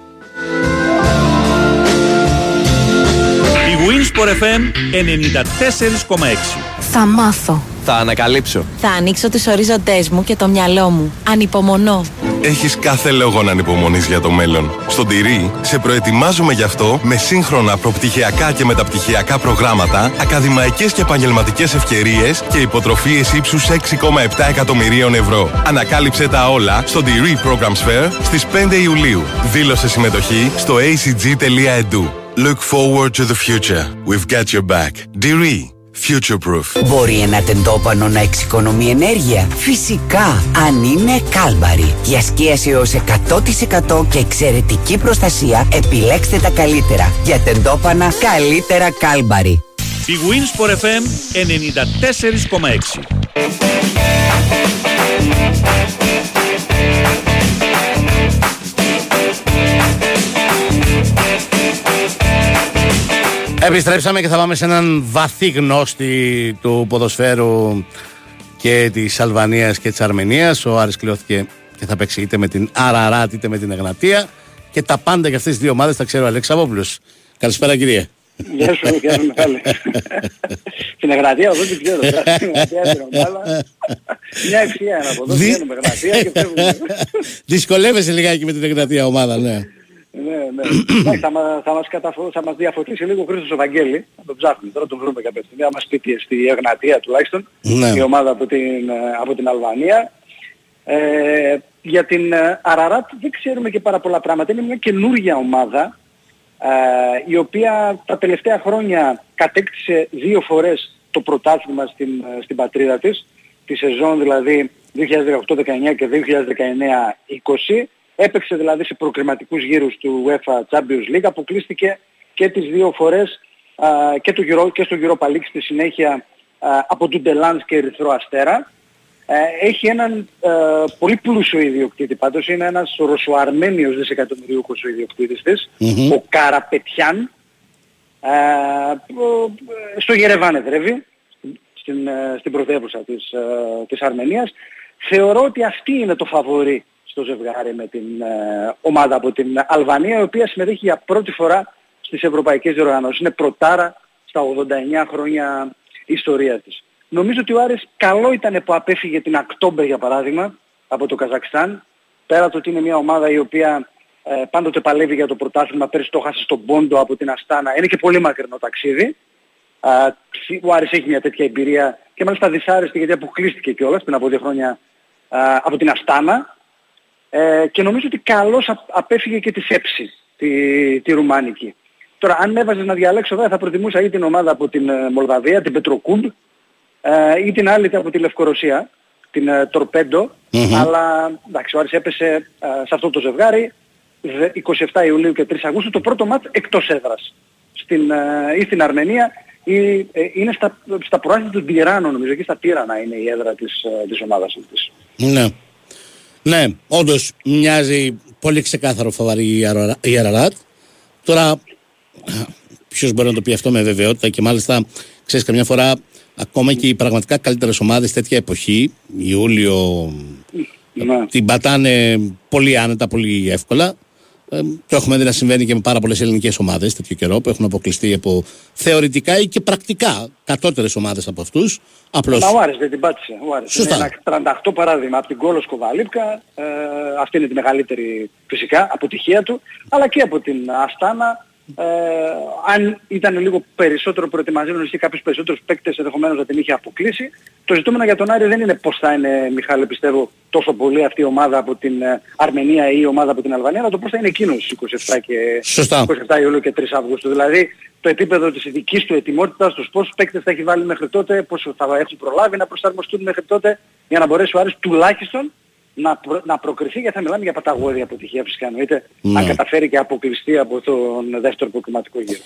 Η Winsport FM 94,6. Θα μάθω. Θα ανακαλύψω. Θα ανοίξω τους ορίζοντές μου και το μυαλό μου. Ανυπομονώ. Έχεις κάθε λόγο να ανυπομονείς για το μέλλον. Στον Τυρί σε προετοιμάζουμε γι' αυτό με σύγχρονα προπτυχιακά και μεταπτυχιακά προγράμματα, ακαδημαϊκές και επαγγελματικές ευκαιρίες και υποτροφίες ύψους 6,7 εκατομμυρίων ευρώ. Ανακάλυψε τα όλα στο Τυρί Programs Fair στις 5 Ιουλίου. Δήλωσε συμμετοχή στο acg.edu. Look forward to the future. We've got your back. Diri. Future proof. Μπορεί ένα τεντόπανο να εξοικονομεί ενέργεια; Φυσικά, αν είναι κάλμπαρη. Για σκίαση έως 100% και εξαιρετική προστασία, επιλέξτε τα καλύτερα. Για τεντόπανα, καλύτερα κάλμπαρη. Η Winsport FM 94,6. Επιστρέψαμε και θα πάμε σε έναν βαθύ γνώστη του ποδοσφαίρου και της Αλβανίας και της Αρμενίας. Ο Άρης κλειώθηκε και θα παίξει είτε με την Αραράτ είτε με την Εγνατία. Και τα πάντα για αυτές τις δύο ομάδες τα ξέρει ο Αλέξ Αβόπουλος. Καλησπέρα κύριε. Γεια σου, γεια σου Μιχάλη. Στην Εγνατία εγώ δεν ξέρω. Στην Εγνατία την ομάδα. Μια ευθεία είναι από εδώ, Δι- πηγαίνουμε Εγνατία και φεύγουμε. [laughs] Δυσκολεύεσαι λιγάκι με την Εγνατία ομάδα, ναι. Ναι, ναι. Εντάξει, θα, μα- θα, μας καταφω... θα μας διαφωτίσει λίγο ο Χρήστος ο Βαγγέλη. Θα τον ψάχνουμε τώρα, τον βρούμε κάποια στιγμή. Θα μας πει τι- στη Εγνατία τουλάχιστον. Ναι. Η ομάδα από την, ε, από την Αλβανία. Ε, για την ε, Αραράτ δεν ξέρουμε και πάρα πολλά πράγματα. Είναι μια καινούργια ομάδα ε, η οποία τα τελευταία χρόνια κατέκτησε δύο φορές το πρωτάθλημα στην, ε, στην πατρίδα της, τη σεζόν δηλαδή 2018-19 και 2019-20. Έπαιξε δηλαδή σε προκριματικούς γύρους του UEFA Champions League, αποκλείστηκε και τις δύο φορές α, και, το Euro, και στο Europa League στη συνέχεια α, από του Ντελάνς και Ερυθρό Αστέρα. Ε, έχει έναν ε, πολύ πλούσιο ιδιοκτήτη πάντως, είναι ένας ρωσοαρμένιος δισεκατομμυρίουχος ο ιδιοκτήτης της, Μμμ. ο Καραπετιάν, ε, που, ε, στο Γερεβάν εδρεύει, στην, ε, στην πρωτεύουσα της, ε, της Αρμενίας. Θεωρώ ότι αυτή είναι το φαβορή στο ζευγάρι με την ε, ομάδα από την Αλβανία, η οποία συμμετέχει για πρώτη φορά στις ευρωπαϊκές διοργανώσεις. Είναι πρωτάρα στα 89 χρόνια ιστορίας της. Νομίζω ότι ο Άρης καλό ήταν που απέφυγε την Ακτόμπερ για παράδειγμα από το Καζακστάν. Πέρα το ότι είναι μια ομάδα η οποία ε, πάντοτε παλεύει για το πρωτάθλημα, πέρυσι το χάσε στον Πόντο από την Αστάνα. Είναι και πολύ μακρινό ταξίδι. ο Άρης έχει μια τέτοια εμπειρία και μάλιστα δυσάρεστη γιατί αποκλείστηκε κιόλας πριν από δύο χρόνια από την Αστάνα. Ε, και νομίζω ότι καλώς απέφυγε και τη Σέψη, τη, τη Ρουμάνικη. Τώρα αν έβαζες να διαλέξω εδώ θα προτιμούσα ή την ομάδα από την ε, Μολδαβία, την Πετροκούμπ, ε, ή την άλλη από τη Λευκορωσία, την ε, τορπεντο αλλά εντάξει ο Άρης έπεσε ε, σε αυτό το ζευγάρι 27 Ιουλίου και 3 Αυγούστου το πρώτο μάτς εκτός έδρας στην, ή στην Αρμενία ή, είναι στα, στα προάστια του Τυράννου νομίζω εκεί στα Τύρανα είναι η έδρα της, της ομάδας αυτής. Ναι. Ναι, όντως μοιάζει πολύ ξεκάθαρο φοβαρή η Αραράτ. Τώρα, ποιος μπορεί να το πει αυτό με βεβαιότητα και μάλιστα, ξέρεις, καμιά φορά ακόμα και οι πραγματικά καλύτερες ομάδες τέτοια εποχή, Ιούλιο, ναι. την πατάνε πολύ άνετα, πολύ εύκολα. Ε, το έχουμε δει να συμβαίνει και με πάρα πολλές ελληνικές ομάδες τέτοιο καιρό που έχουν αποκλειστεί από θεωρητικά ή και πρακτικά κατώτερες ομάδες από αυτούς. Απλώς... Μα ο Άρης δεν την πάτησε. Ο Άρης. Σωστά. Είναι ένα 38 παράδειγμα από την Κόλος Σκοβαλίπκα. Ε, αυτή είναι τη μεγαλύτερη φυσικά αποτυχία του. Αλλά και από την Αστάνα ε, αν ήταν λίγο περισσότερο προετοιμασμένος και κάποιους περισσότερους παίκτες ενδεχομένως να την είχε αποκλείσει. Το ζητούμενο για τον Άρη δεν είναι πώς θα είναι, Μιχάλη, πιστεύω, τόσο πολύ αυτή η ομάδα από την ε, Αρμενία ή η ομάδα από την Αλβανία, αλλά το πώς θα είναι εκείνος 27, και, 27 Ιουλίου και 3 Αυγούστου. Δηλαδή το επίπεδο της δικής του ετοιμότητας, τους πόσους παίκτες θα έχει βάλει μέχρι τότε, πόσο θα έχουν προλάβει να προσαρμοστούν μέχρι τότε, για να μπορέσει ο Άρης τουλάχιστον να, προ, να προκριθεί γιατί θα μιλάμε για παταγώδη αποτυχία φυσικά εννοείται ναι. αν καταφέρει και αποκλειστεί από τον δεύτερο προκριματικό γύρο.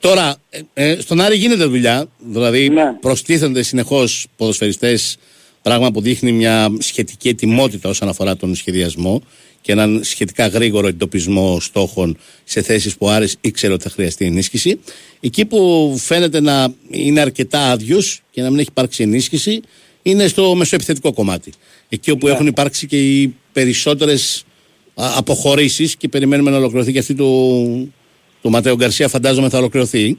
Τώρα, ε, ε, στον Άρη γίνεται δουλειά, δηλαδή ναι. προστίθενται συνεχώς ποδοσφαιριστές, πράγμα που δείχνει μια σχετική ετοιμότητα όσον αφορά τον σχεδιασμό και έναν σχετικά γρήγορο εντοπισμό στόχων σε θέσεις που ο Άρης ήξερε ότι θα χρειαστεί ενίσχυση. Εκεί που φαίνεται να είναι αρκετά άδειος και να μην έχει υπάρξει ενίσχυση είναι στο μεσοεπιθετικό κομμάτι. Εκεί όπου ναι. έχουν υπάρξει και οι περισσότερες αποχωρήσεις και περιμένουμε να ολοκληρωθεί και αυτή του, του Ματέο Γκαρσία, φαντάζομαι θα ολοκληρωθεί.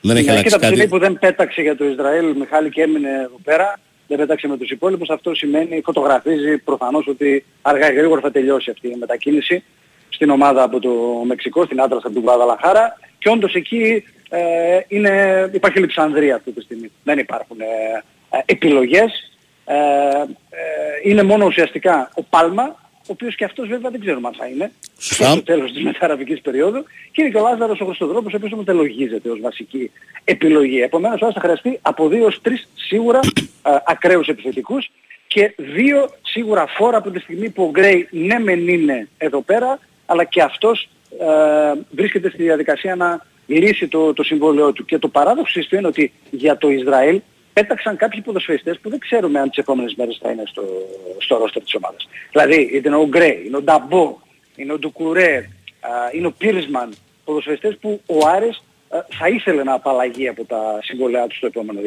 Δεν έχει ναι, αλλάξει κάτι. Από που δεν πέταξε για το Ισραήλ, Μιχάλη και έμεινε εδώ πέρα, δεν πέταξε με τους υπόλοιπους, αυτό σημαίνει, φωτογραφίζει προφανώς ότι αργά ή γρήγορα θα τελειώσει αυτή η μετακίνηση στην ομάδα από το Μεξικό, στην άντρα από την Γουαδαλαχάρα και όντως εκεί ε, είναι, υπάρχει Λιψανδρία αυτή τη στιγμή. Δεν υπάρχουν ε, ε, επιλογές. Ε, ε, είναι μόνο ουσιαστικά ο Πάλμα, ο οποίος και αυτός βέβαια δεν ξέρουμε αν θα είναι στο τέλος της μεταραβικής περίοδου και είναι και ο Λάζαρος ο Χρυστοδρόπος ο οποίος ομοτελογίζεται ως βασική επιλογή. Επομένως θα χρειαστεί από δύο ως τρεις σίγουρα ε, ακραίους επιθετικούς και δύο σίγουρα φόρα από τη στιγμή που ο Γκρέι ναι μεν είναι εδώ πέρα αλλά και αυτός ε, βρίσκεται στη διαδικασία να λύσει το, το συμβόλαιό του. Και το παράδοξο είναι ότι για το Ισραήλ πέταξαν κάποιοι ποδοσφαιριστές που δεν ξέρουμε αν τις επόμενες μέρες θα είναι στο, στο ρόστερ της ομάδας. Δηλαδή είναι ο Γκρέ, είναι ο Νταμπό, είναι ο Ντουκουρέ, είναι ο Πίρισμαν, ποδοσφαιριστές που ο Άρης θα ήθελε να απαλλαγεί από τα συμβολέα του στο επόμενο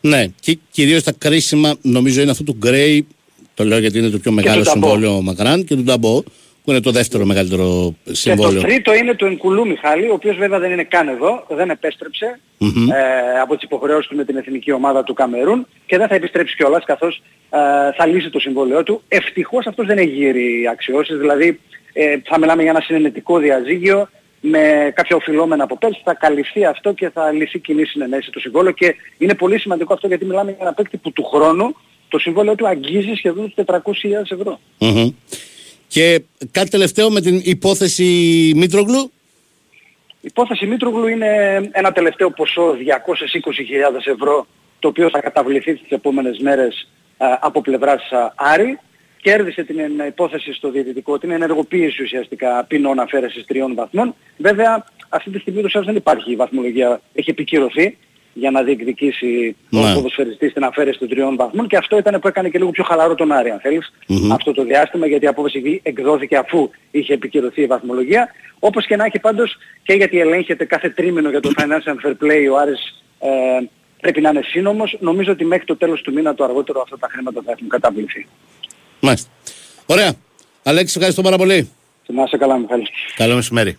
Ναι, και κυρίως τα κρίσιμα νομίζω είναι αυτό του Γκρέι, το λέω γιατί είναι το πιο μεγάλο συμβόλαιο Μακράν και του Νταμπό, που είναι το δεύτερο μεγαλύτερο συμβόλαιο. Και το τρίτο είναι του Ενκουλού Μιχάλη, ο οποίος βέβαια δεν είναι καν εδώ, δεν επεστρεψε ε, από τις υποχρεώσεις του με την εθνική ομάδα του Καμερούν και δεν θα επιστρέψει κιόλας καθώς ε, θα λύσει το συμβόλαιό του. Ευτυχώς αυτός δεν έχει γύρει αξιώσεις, δηλαδή ε, θα μιλάμε για ένα συνενετικό διαζύγιο με κάποια οφειλόμενα από πέρσι, θα καλυφθεί αυτό και θα λυθεί κοινή συνενέση το συμβόλαιο και είναι πολύ σημαντικό αυτό γιατί μιλάμε για ένα παίκτη που του χρόνου το συμβόλαιο του αγγίζει σχεδόν τους 400.000 ευρώ. Και κάτι τελευταίο με την υπόθεση Μήτρογλου. Η υπόθεση Μήτρογλου είναι ένα τελευταίο ποσό 220.000 ευρώ το οποίο θα καταβληθεί τις επόμενες μέρες από πλευράς Άρη. Κέρδισε την υπόθεση στο διαιτητικό, την ενεργοποίηση ουσιαστικά ποινών αφαίρεσης τριών βαθμών. Βέβαια αυτή τη στιγμή το δεν υπάρχει η βαθμολογία, έχει επικυρωθεί για να διεκδικήσει ναι. ο ποδοσφαιριστής την αφαίρεση των τριών βαθμών και αυτό ήταν που έκανε και λίγο πιο χαλαρό τον Άρη αν θελεις αυτό το διάστημα γιατί η απόφαση εκδόθηκε αφού είχε επικυρωθεί η βαθμολογία όπως και να έχει πάντως και γιατί ελέγχεται κάθε τρίμηνο για το Financial Fair Play ο Άρης ε, πρέπει να είναι σύνομος. Νομίζω ότι μέχρι το τέλος του μήνα το αργότερο αυτά τα χρήματα θα έχουν καταβληθεί. Μάλιστα. Ωραία. Αλέξη, ευχαριστώ πάρα πολύ. Να είσαι καλά, Μιχάλη. Καλό μεσημέρι.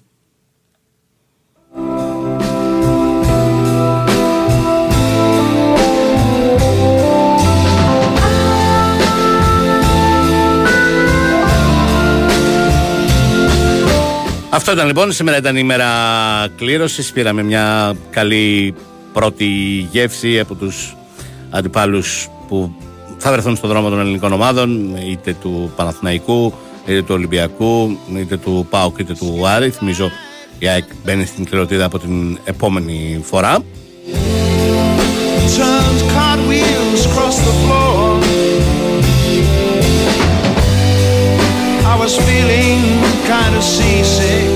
Αυτό ήταν λοιπόν. Σήμερα ήταν η ημέρα κλήρωσης. Πήραμε μια καλή πρώτη γεύση από τους αντιπάλους που θα βρεθούν στον δρόμο των ελληνικών ομάδων, είτε του Παναθηναϊκού, είτε του Ολυμπιακού, είτε του ΠΑΟΚ, είτε του Άρη. Θυμίζω η ΑΕΚ μπαίνει στην κληροτήδα από την επόμενη φορά. I was feeling kind of seasick.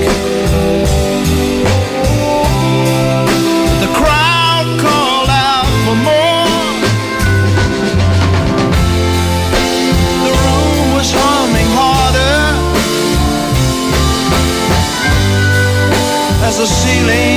feeling.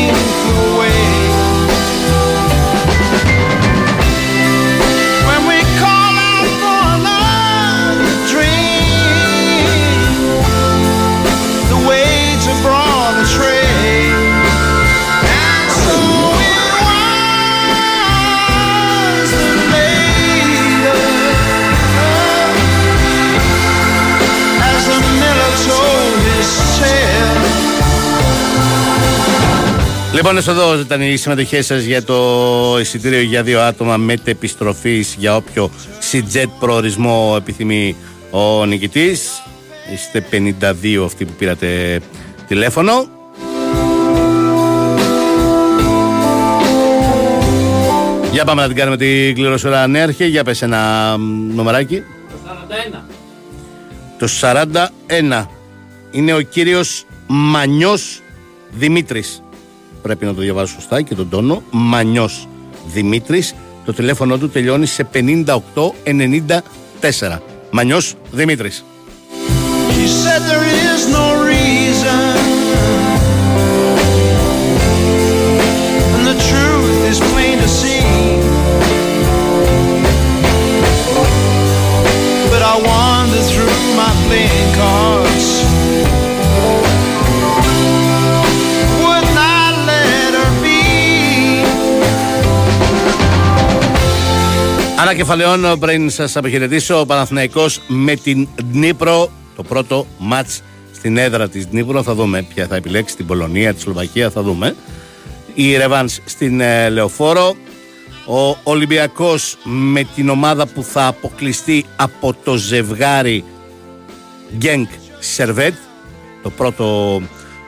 Λοιπόν, εδώ ήταν οι συμμετοχές σας για το εισιτήριο για δύο άτομα μετεπιστροφή για όποιο CJET προορισμό επιθυμεί ο νικητής. Είστε 52 αυτοί που πήρατε τηλέφωνο. Για πάμε να την κάνουμε την κληροσορά ανέρχε. Για πες ένα νομεράκι. Το 41 είναι ο κύριος Μανιός Δημήτρης. Πρέπει να το διαβάσω σωστά και τον τόνο. Μανιός Δημήτρης. Το τηλέφωνο του τελειώνει σε 5894. Μανιός Δημήτρης. She said there is no reason, Ανακεφαλαιώνω πριν σας αποχαιρετήσω. Ο Παναθηναϊκός με την Δνήπρο το πρώτο μάτς στην έδρα της Δνήπρο θα δούμε ποια θα επιλέξει την Πολωνία, τη Σλοβακία θα δούμε. Η Ρεβάνς στην ε, Λεωφόρο. Ο Ολυμπιακός με την ομάδα που θα αποκλειστεί από το ζευγάρι Γκένκ Σερβέτ. Το πρώτο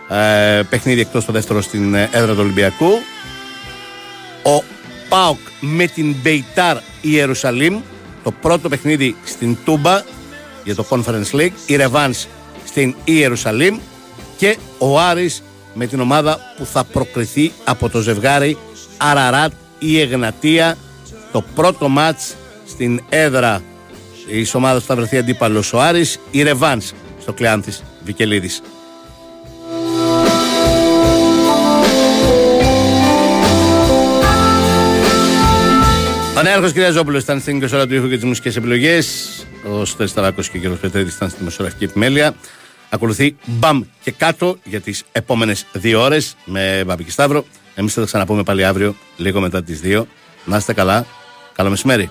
ε, παιχνίδι εκτός το δεύτερο στην ε, έδρα του Ολυμπιακού. Ο ΠΑΟΚ με την Μπεϊτάρ Ιερουσαλήμ το πρώτο παιχνίδι στην Τούμπα για το Conference League η Ρεβάνς στην Ιερουσαλήμ και ο Άρης με την ομάδα που θα προκριθεί από το ζευγάρι Αραράτ η Εγνατία. Το πρώτο μάτς στην έδρα η ομάδας που θα βρεθεί αντίπαλος ο Άρης η Ρεβάνς στο Κλεάνθης Βικελίδης Ο Νέαρχο Κυριαζόπουλος ήταν στην 20 ώρα του ήχου και τις μουσικές επιλογές. Ο Στέλ Ταράκος και ο κ. Πετρέτη ήταν στη μεσογραφική επιμέλεια. Ακολουθεί μπαμ και κάτω για τις επόμενες δύο ώρες με Μπαμπή και Σταύρο. Εμείς θα τα ξαναπούμε πάλι αύριο, λίγο μετά τις δύο. Να είστε καλά. Καλό μεσημέρι.